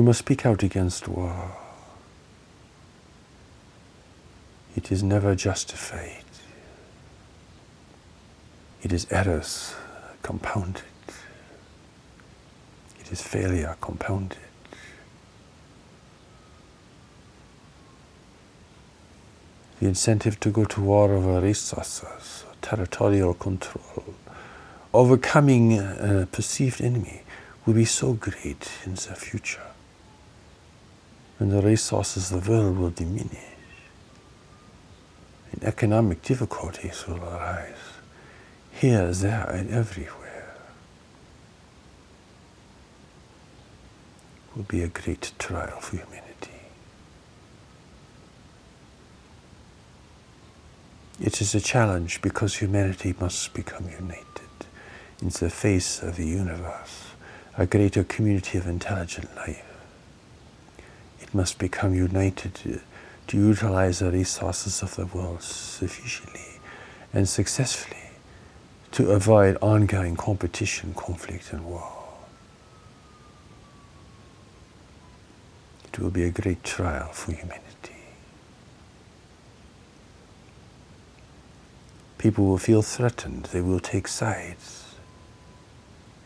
You must speak out against war. It is never justified. It is errors compounded. It is failure compounded. The incentive to go to war over resources, territorial control, overcoming a perceived enemy will be so great in the future. And the resources of the world will diminish. And economic difficulties will arise here, there, and everywhere. It will be a great trial for humanity. It is a challenge because humanity must become united in the face of the universe, a greater community of intelligent life. Must become united to, to utilize the resources of the world sufficiently and successfully to avoid ongoing competition, conflict, and war. It will be a great trial for humanity. People will feel threatened, they will take sides.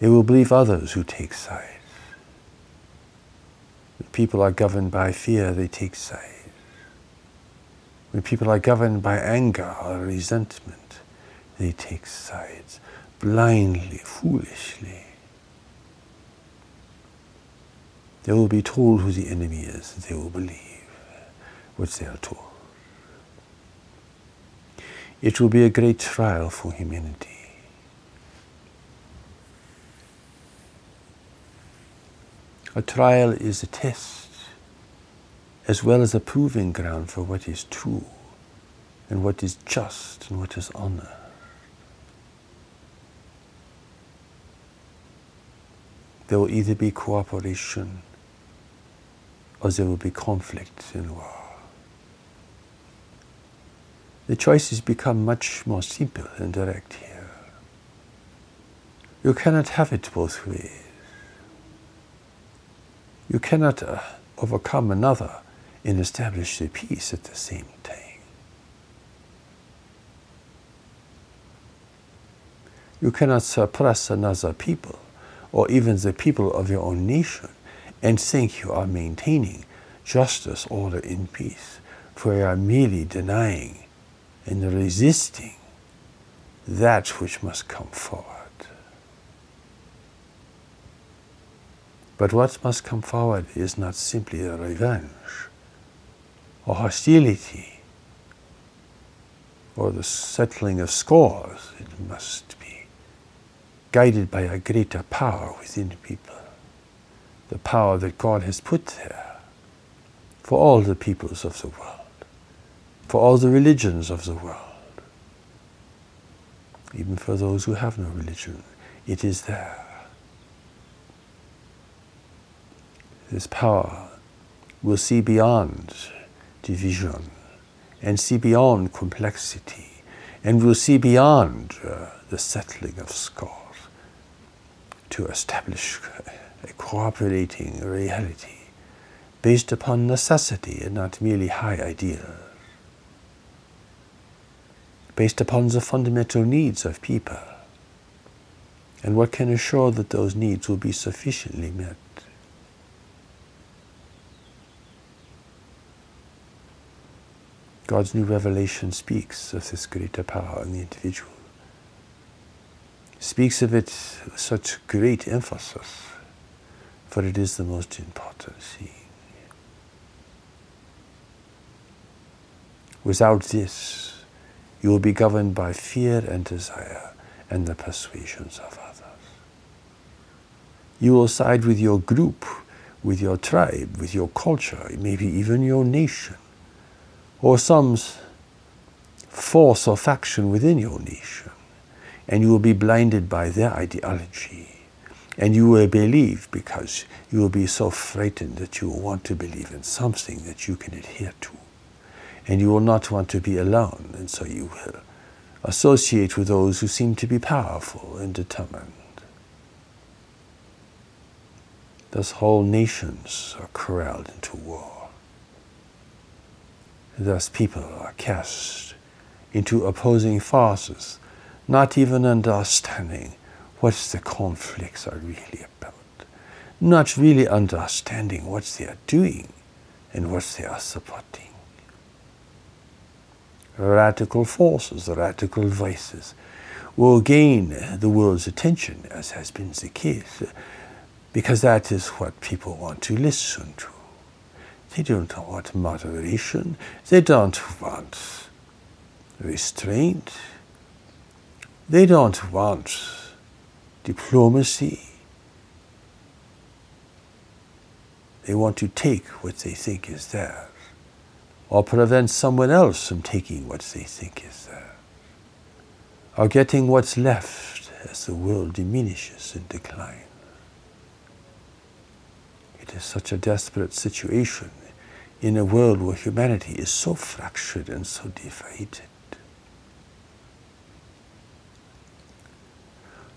They will believe others who take sides. People are governed by fear, they take sides. When people are governed by anger or resentment, they take sides blindly, foolishly. They will be told who the enemy is, they will believe what they are told. It will be a great trial for humanity. A trial is a test as well as a proving ground for what is true and what is just and what is honor. There will either be cooperation or there will be conflict and war. The choices become much more simple and direct here. You cannot have it both ways. You cannot uh, overcome another and establish the peace at the same time. You cannot suppress another people or even the people of your own nation and think you are maintaining justice, order, and peace, for you are merely denying and resisting that which must come forward. But what must come forward is not simply a revenge or hostility or the settling of scores. It must be guided by a greater power within people, the power that God has put there for all the peoples of the world, for all the religions of the world, even for those who have no religion. It is there. This power will see beyond division and see beyond complexity and will see beyond uh, the settling of scores to establish a cooperating reality based upon necessity and not merely high ideals, based upon the fundamental needs of people and what can assure that those needs will be sufficiently met. God's new revelation speaks of this greater power in the individual. Speaks of it with such great emphasis, for it is the most important thing. Without this, you will be governed by fear and desire and the persuasions of others. You will side with your group, with your tribe, with your culture, maybe even your nation or some force or faction within your nation, and you will be blinded by their ideology. And you will believe because you will be so frightened that you will want to believe in something that you can adhere to. And you will not want to be alone, and so you will associate with those who seem to be powerful and determined. Thus whole nations are corralled into war. Thus people are cast into opposing forces, not even understanding what the conflicts are really about, not really understanding what they are doing and what they are supporting. Radical forces, radical voices will gain the world's attention, as has been the case, because that is what people want to listen to. They don't want moderation, they don't want restraint, they don't want diplomacy. They want to take what they think is theirs, or prevent someone else from taking what they think is theirs, or getting what's left as the world diminishes and declines. It is such a desperate situation in a world where humanity is so fractured and so divided.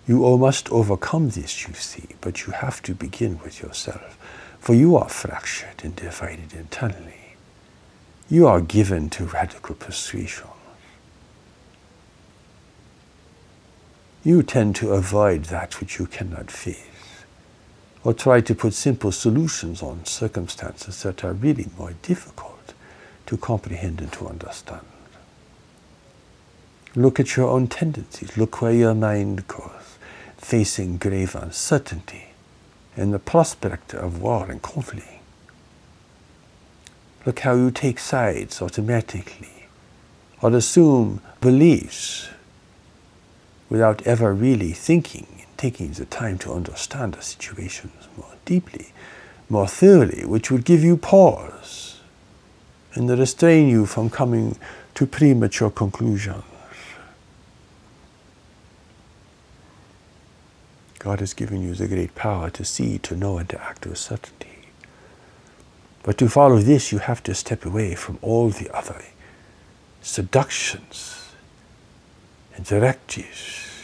You must overcome this, you see, but you have to begin with yourself, for you are fractured and divided internally. You are given to radical persuasion. You tend to avoid that which you cannot face, or try to put simple solutions on circumstances that are really more difficult to comprehend and to understand. Look at your own tendencies. Look where your mind goes facing grave uncertainty and the prospect of war and conflict. Look how you take sides automatically or assume beliefs without ever really thinking taking the time to understand the situations more deeply, more thoroughly, which would give you pause and restrain you from coming to premature conclusions. God has given you the great power to see, to know, and to act with certainty. But to follow this, you have to step away from all the other seductions and directives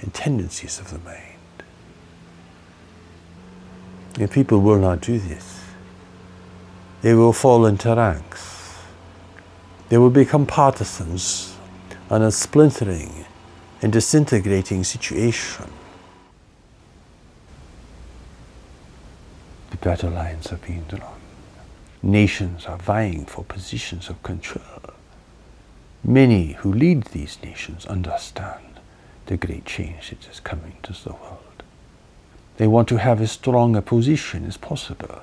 and tendencies of the mind. And people will not do this. They will fall into ranks. They will become partisans on a splintering and disintegrating situation The battle lines are being drawn. Nations are vying for positions of control. Many who lead these nations understand the great change that is coming to the world. They want to have as strong a position as possible,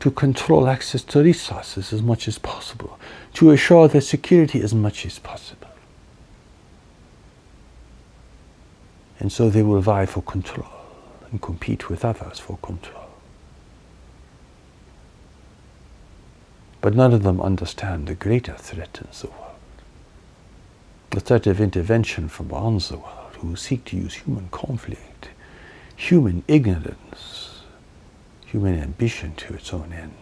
to control access to resources as much as possible, to assure their security as much as possible. And so they will vie for control and compete with others for control. But none of them understand the greater threat in the world. The threat of intervention from beyond the world, who seek to use human conflict, human ignorance, human ambition to its own ends.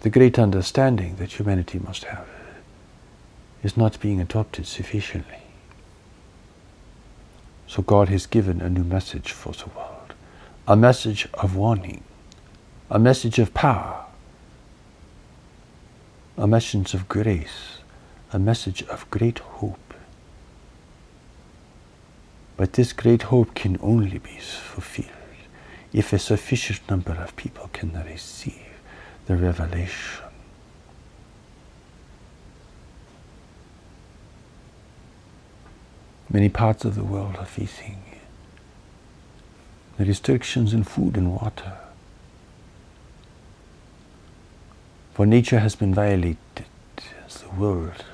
The great understanding that humanity must have is not being adopted sufficiently. So God has given a new message for the world a message of warning, a message of power, a message of grace, a message of great hope. But this great hope can only be fulfilled if a sufficient number of people can receive the revelation. Many parts of the world are facing restrictions in food and water. For nature has been violated as the world,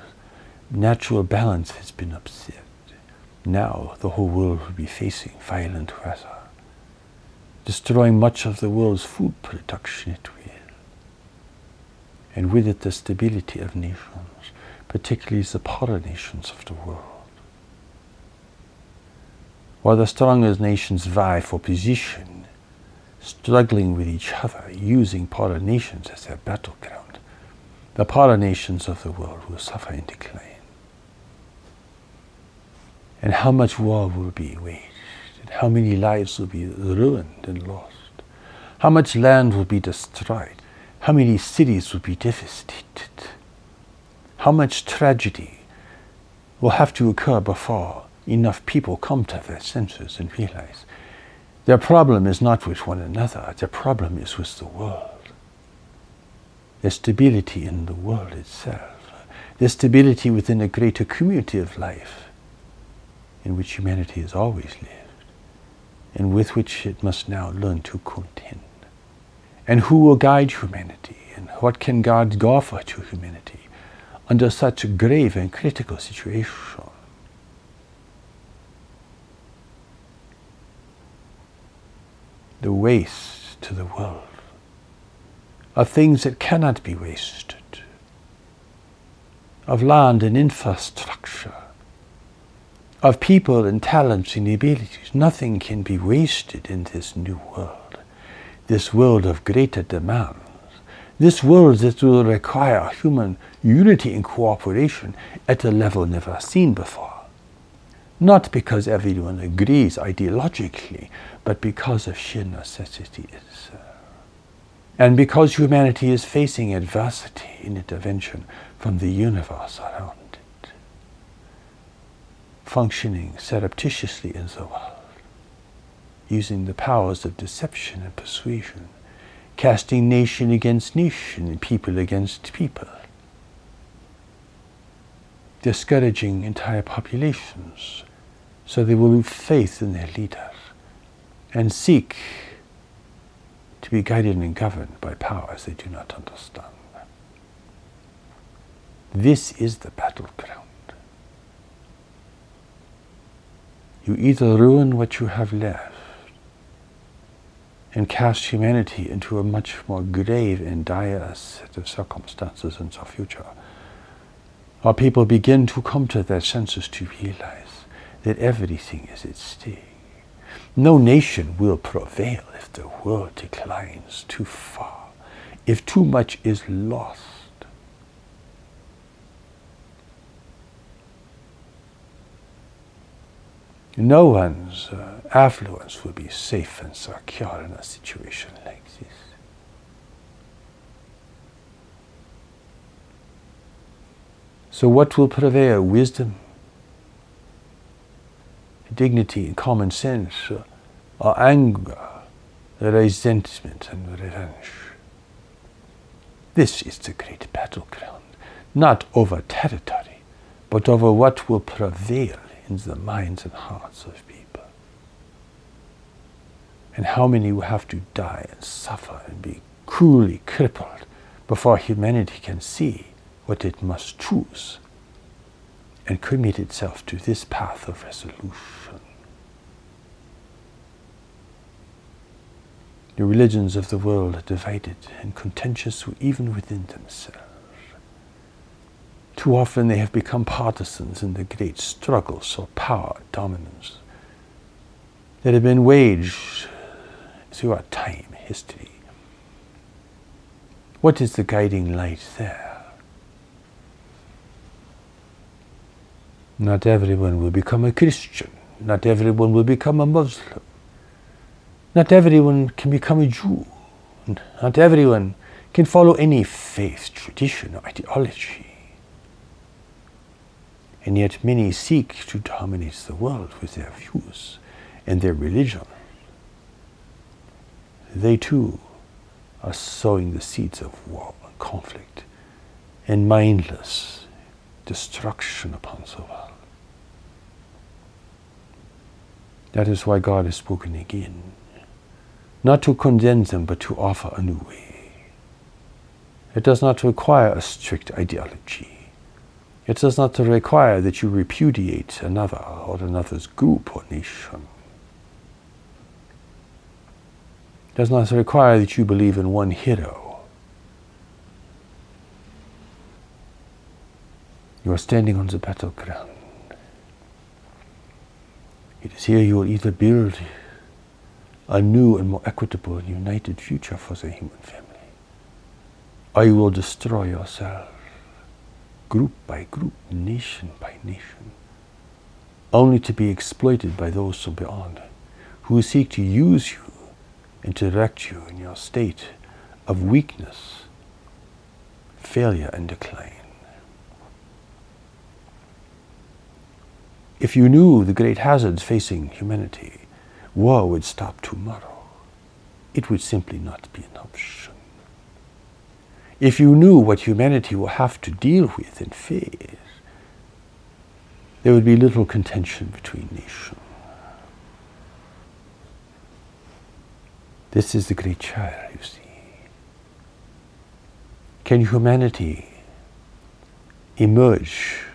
natural balance has been upset. Now the whole world will be facing violent weather, destroying much of the world's food production it will, and with it the stability of nations, particularly the poorer nations of the world. While the strongest nations vie for position, struggling with each other, using nations as their battleground, the poorer nations of the world will suffer in decline. And how much war will be waged, how many lives will be ruined and lost, how much land will be destroyed, how many cities will be devastated, how much tragedy will have to occur before enough people come to their senses and realize their problem is not with one another, their problem is with the world. There's stability in the world itself. There's stability within a greater community of life in which humanity has always lived and with which it must now learn to contend. And who will guide humanity and what can God offer to humanity under such a grave and critical situation? The waste to the world of things that cannot be wasted, of land and infrastructure, of people and talents and abilities. Nothing can be wasted in this new world, this world of greater demands, this world that will require human unity and cooperation at a level never seen before. Not because everyone agrees ideologically, but because of sheer necessity itself. And because humanity is facing adversity in intervention from the universe around it, functioning surreptitiously in the world, using the powers of deception and persuasion, casting nation against nation and people against people, discouraging entire populations so they will lose faith in their leader and seek to be guided and governed by powers they do not understand. This is the battleground. You either ruin what you have left and cast humanity into a much more grave and dire set of circumstances in the future, or people begin to come to their senses to realize that everything is at stake. No nation will prevail if the world declines too far, if too much is lost. No one's uh, affluence will be safe and secure in a situation like this. So, what will prevail? Wisdom, dignity and common sense uh, or anger, resentment and revenge. This is the great battleground, not over territory, but over what will prevail in the minds and hearts of people. And how many will have to die and suffer and be cruelly crippled before humanity can see what it must choose and commit itself to this path of resolution. The religions of the world are divided and contentious even within themselves. Too often they have become partisans in the great struggles for power, dominance that have been waged throughout time, history. What is the guiding light there? Not everyone will become a Christian. Not everyone will become a Muslim. Not everyone can become a Jew. Not everyone can follow any faith, tradition, or ideology. And yet many seek to dominate the world with their views and their religion. They too are sowing the seeds of war and conflict and mindless destruction upon the world. That is why God has spoken again not to condemn them, but to offer a new way. It does not require a strict ideology. It does not require that you repudiate another or another's group or nation. It does not require that you believe in one hero. You are standing on the battleground. It is here you will either build a new and more equitable and united future for the human family. Or you will destroy yourself, group by group, nation by nation, only to be exploited by those from beyond who seek to use you and to direct you in your state of weakness, failure, and decline. If you knew the great hazards facing humanity, war would stop tomorrow. It would simply not be an option. If you knew what humanity will have to deal with and face, there would be little contention between nations. This is the great trial, you see. Can humanity emerge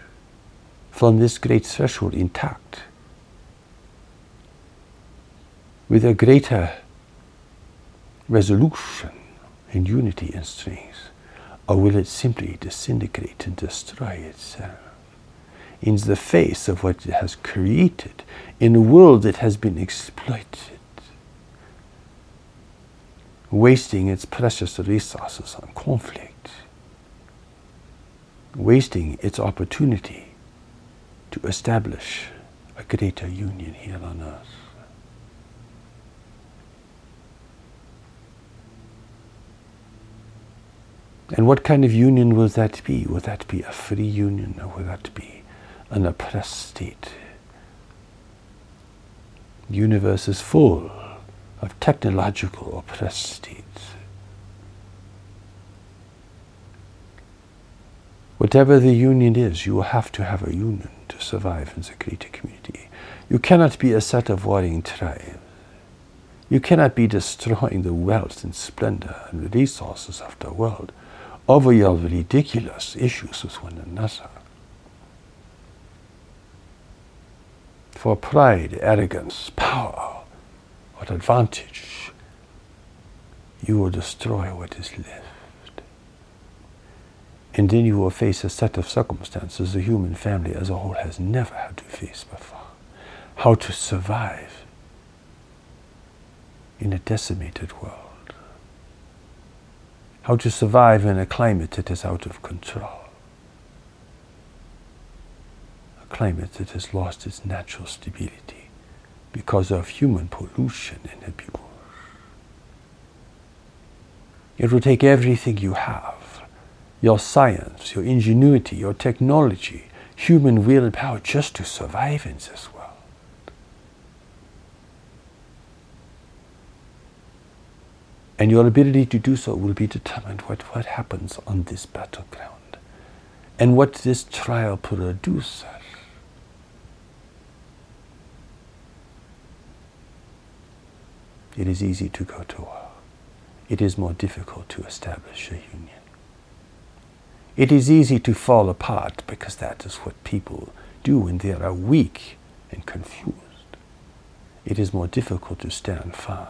from this great threshold intact with a greater resolution and unity and strength? Or will it simply disintegrate and destroy itself? In the face of what it has created in a world that has been exploited wasting its precious resources on conflict, wasting its opportunity to establish a greater union here on earth. And what kind of union will that be? Will that be a free union or will that be an oppressed state? The universe is full of technological oppressed states. Whatever the union is, you will have to have a union to survive in the greater community. You cannot be a set of warring tribes. You cannot be destroying the wealth and splendor and resources of the world over your ridiculous issues with one another. For pride, arrogance, power, what advantage you will destroy what is left. And then you will face a set of circumstances the human family as a whole has never had to face before. How to survive in a decimated world. How to survive in a climate that is out of control. A climate that has lost its natural stability because of human pollution and abuse. It will take everything you have your science, your ingenuity, your technology, human willpower just to survive in this world. And your ability to do so will be determined what, what happens on this battleground and what this trial produces. It is easy to go to war. It is more difficult to establish a union. It is easy to fall apart because that is what people do when they are weak and confused. It is more difficult to stand firm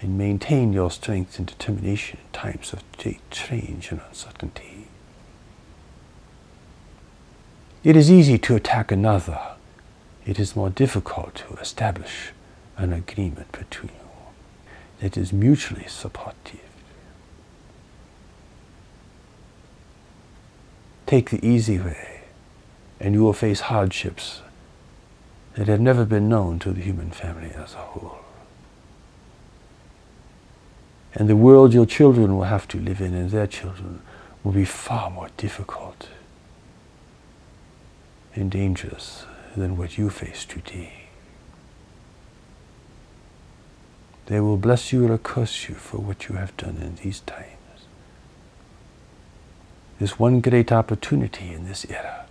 and maintain your strength and determination in times of change and uncertainty. It is easy to attack another. It is more difficult to establish an agreement between you that is mutually supportive. Take the easy way, and you will face hardships that have never been known to the human family as a whole. And the world your children will have to live in and their children will be far more difficult and dangerous than what you face today. They will bless you or curse you for what you have done in these times. There's one great opportunity in this era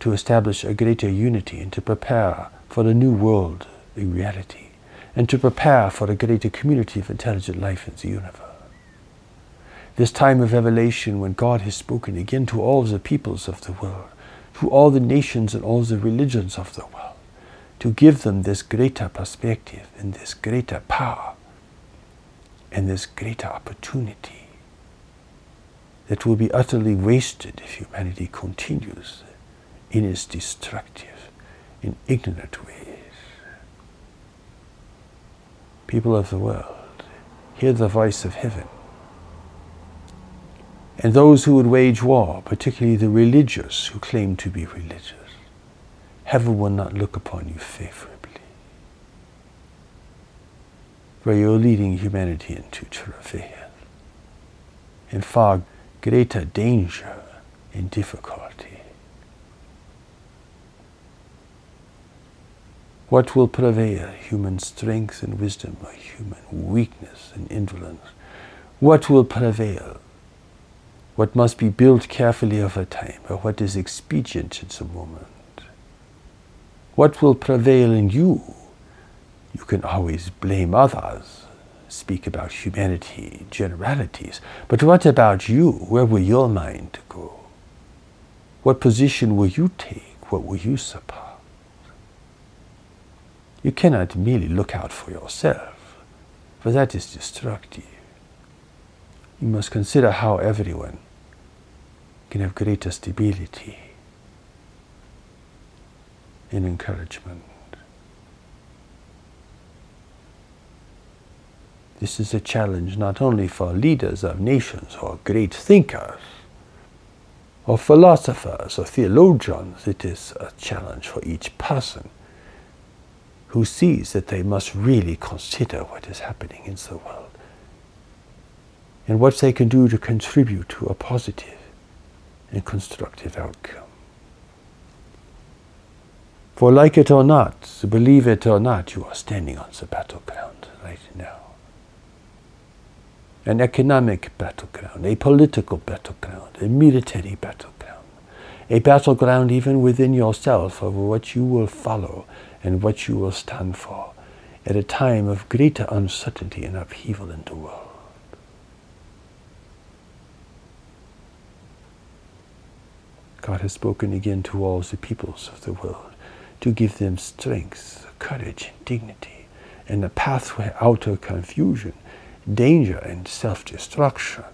to establish a greater unity and to prepare for a new world in reality and to prepare for a greater community of intelligent life in the universe. This time of revelation when God has spoken again to all the peoples of the world, to all the nations and all the religions of the world to give them this greater perspective and this greater power and this greater opportunity that will be utterly wasted if humanity continues in its destructive in ignorant ways. People of the world, hear the voice of heaven. And those who would wage war, particularly the religious who claim to be religious, heaven will not look upon you favorably. For you're leading humanity into travail, in far greater danger and difficulty. What will prevail, human strength and wisdom, or human weakness and indolence? What will prevail? What must be built carefully over time, or what is expedient at the moment? What will prevail in you? You can always blame others, speak about humanity, generalities, but what about you? Where will your mind go? What position will you take? What will you support? You cannot merely look out for yourself, for that is destructive. You must consider how everyone can have greater stability and encouragement. This is a challenge not only for leaders of nations or great thinkers or philosophers or theologians, it is a challenge for each person who sees that they must really consider what is happening in the world and what they can do to contribute to a positive and constructive outcome. For like it or not, believe it or not, you are standing on the battleground right now. An economic battleground, a political battleground, a military battleground, a battleground even within yourself over what you will follow and what you will stand for at a time of greater uncertainty and upheaval in the world. God has spoken again to all the peoples of the world to give them strength, courage, and dignity, and a pathway out of confusion, danger, and self destruction.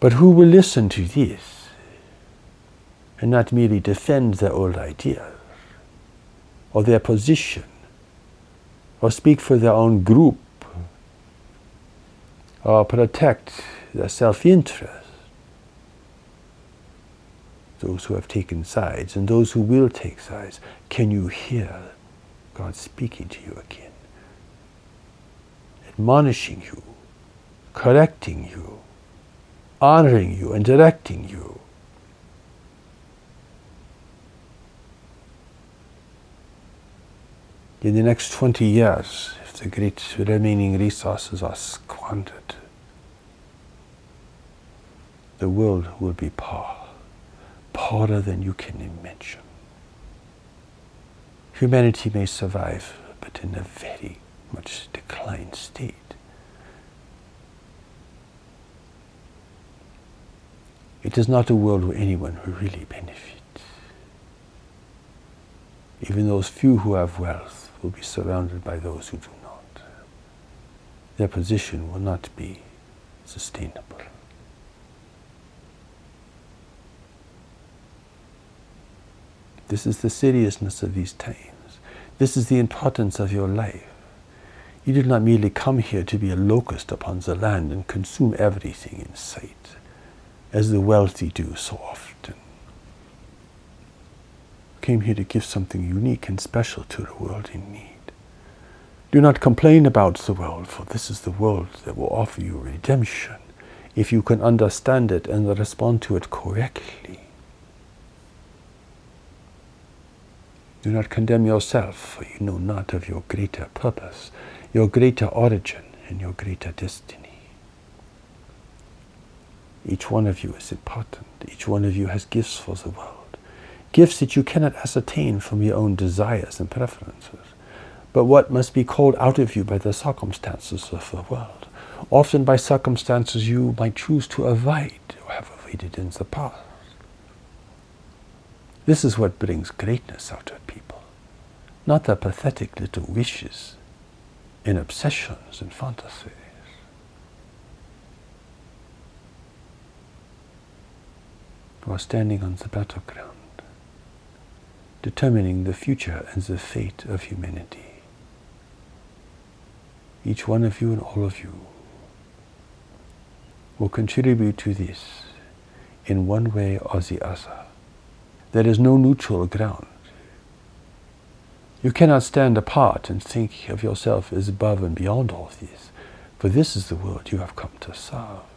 But who will listen to this and not merely defend their old ideas? or their position or speak for their own group or protect their self interest. Those who have taken sides and those who will take sides, can you hear God speaking to you again? Admonishing you, correcting you, honoring you, and directing you. in the next 20 years, if the great remaining resources are squandered, the world will be poor, poorer than you can imagine. Humanity may survive, but in a very much declined state. It is not a world where anyone will really benefit. Even those few who have wealth will be surrounded by those who do not. Their position will not be sustainable. This is the seriousness of these times. This is the importance of your life. You did not merely come here to be a locust upon the land and consume everything in sight, as the wealthy do so often came here to give something unique and special to the world in need. Do not complain about the world, for this is the world that will offer you redemption if you can understand it and respond to it correctly. Do not condemn yourself, for you know not of your greater purpose, your greater origin, and your greater destiny. Each one of you is important. Each one of you has gifts for the world gifts that you cannot ascertain from your own desires and preferences, but what must be called out of you by the circumstances of the world, often by circumstances you might choose to avoid or have avoided in the past. This is what brings greatness out of people, not their pathetic little wishes and obsessions and fantasies. Are standing on the battleground determining the future and the fate of humanity. Each one of you and all of you will contribute to this in one way or the other. There is no neutral ground. You cannot stand apart and think of yourself as above and beyond all this, for this is the world you have come to serve.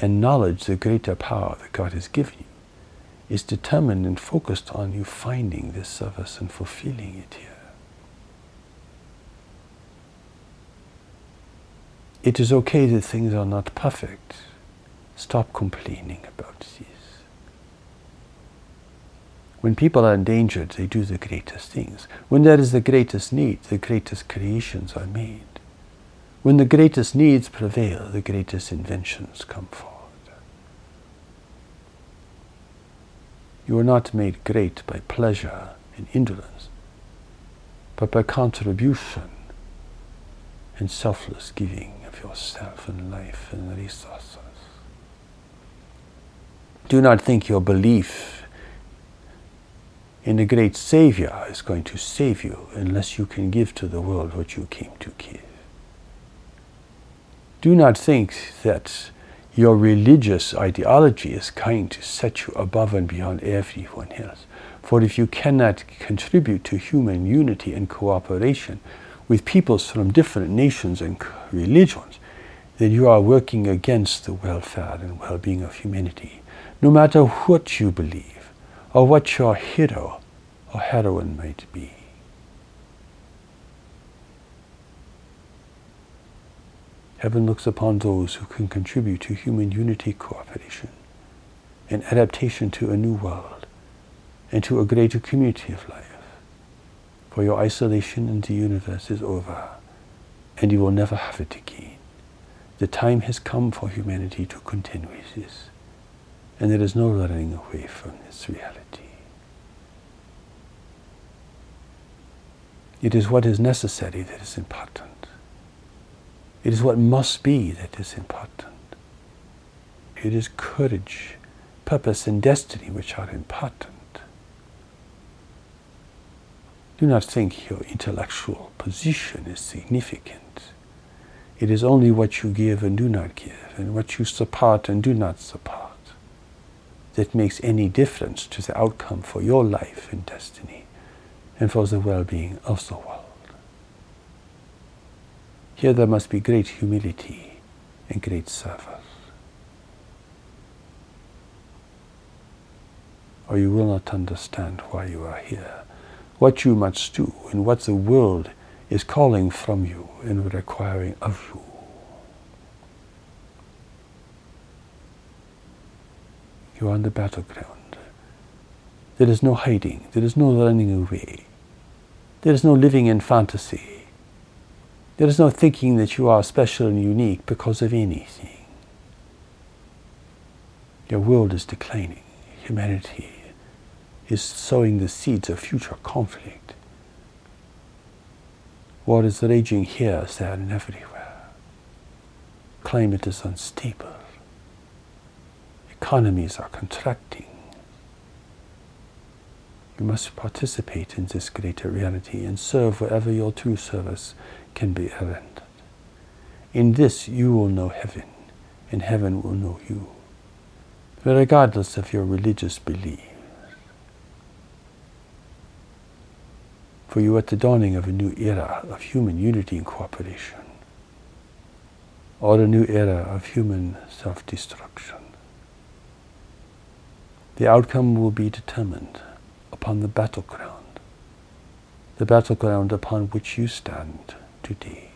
And knowledge, the greater power that God has given you, is determined and focused on you finding this service and fulfilling it here. It is okay that things are not perfect. Stop complaining about this. When people are endangered, they do the greatest things. When there is the greatest need, the greatest creations are made. When the greatest needs prevail, the greatest inventions come forward. You are not made great by pleasure and indolence, but by contribution and selfless giving of yourself and life and resources. Do not think your belief in the great Savior is going to save you unless you can give to the world what you came to give. Do not think that your religious ideology is going to set you above and beyond everyone else. For if you cannot contribute to human unity and cooperation with peoples from different nations and religions, then you are working against the welfare and well being of humanity, no matter what you believe or what your hero or heroine might be. Heaven looks upon those who can contribute to human unity, cooperation, and adaptation to a new world and to a greater community of life. For your isolation in the universe is over, and you will never have it again. The time has come for humanity to with this, and there is no running away from this reality. It is what is necessary that is important. It is what must be that is important. It is courage, purpose, and destiny which are important. Do not think your intellectual position is significant. It is only what you give and do not give, and what you support and do not support, that makes any difference to the outcome for your life and destiny and for the well being of the world. Here there must be great humility and great service. Or you will not understand why you are here, what you must do, and what the world is calling from you and requiring of you. You are on the battleground. There is no hiding, there is no running away, there is no living in fantasy. There is no thinking that you are special and unique because of anything. Your world is declining. Humanity is sowing the seeds of future conflict. War is raging here, there, and everywhere. Climate is unstable. Economies are contracting. You must participate in this greater reality and serve wherever your true service can be earned. In this you will know heaven, and heaven will know you, regardless of your religious beliefs. For you are at the dawning of a new era of human unity and cooperation, or a new era of human self destruction. The outcome will be determined upon the battleground, the battleground upon which you stand today.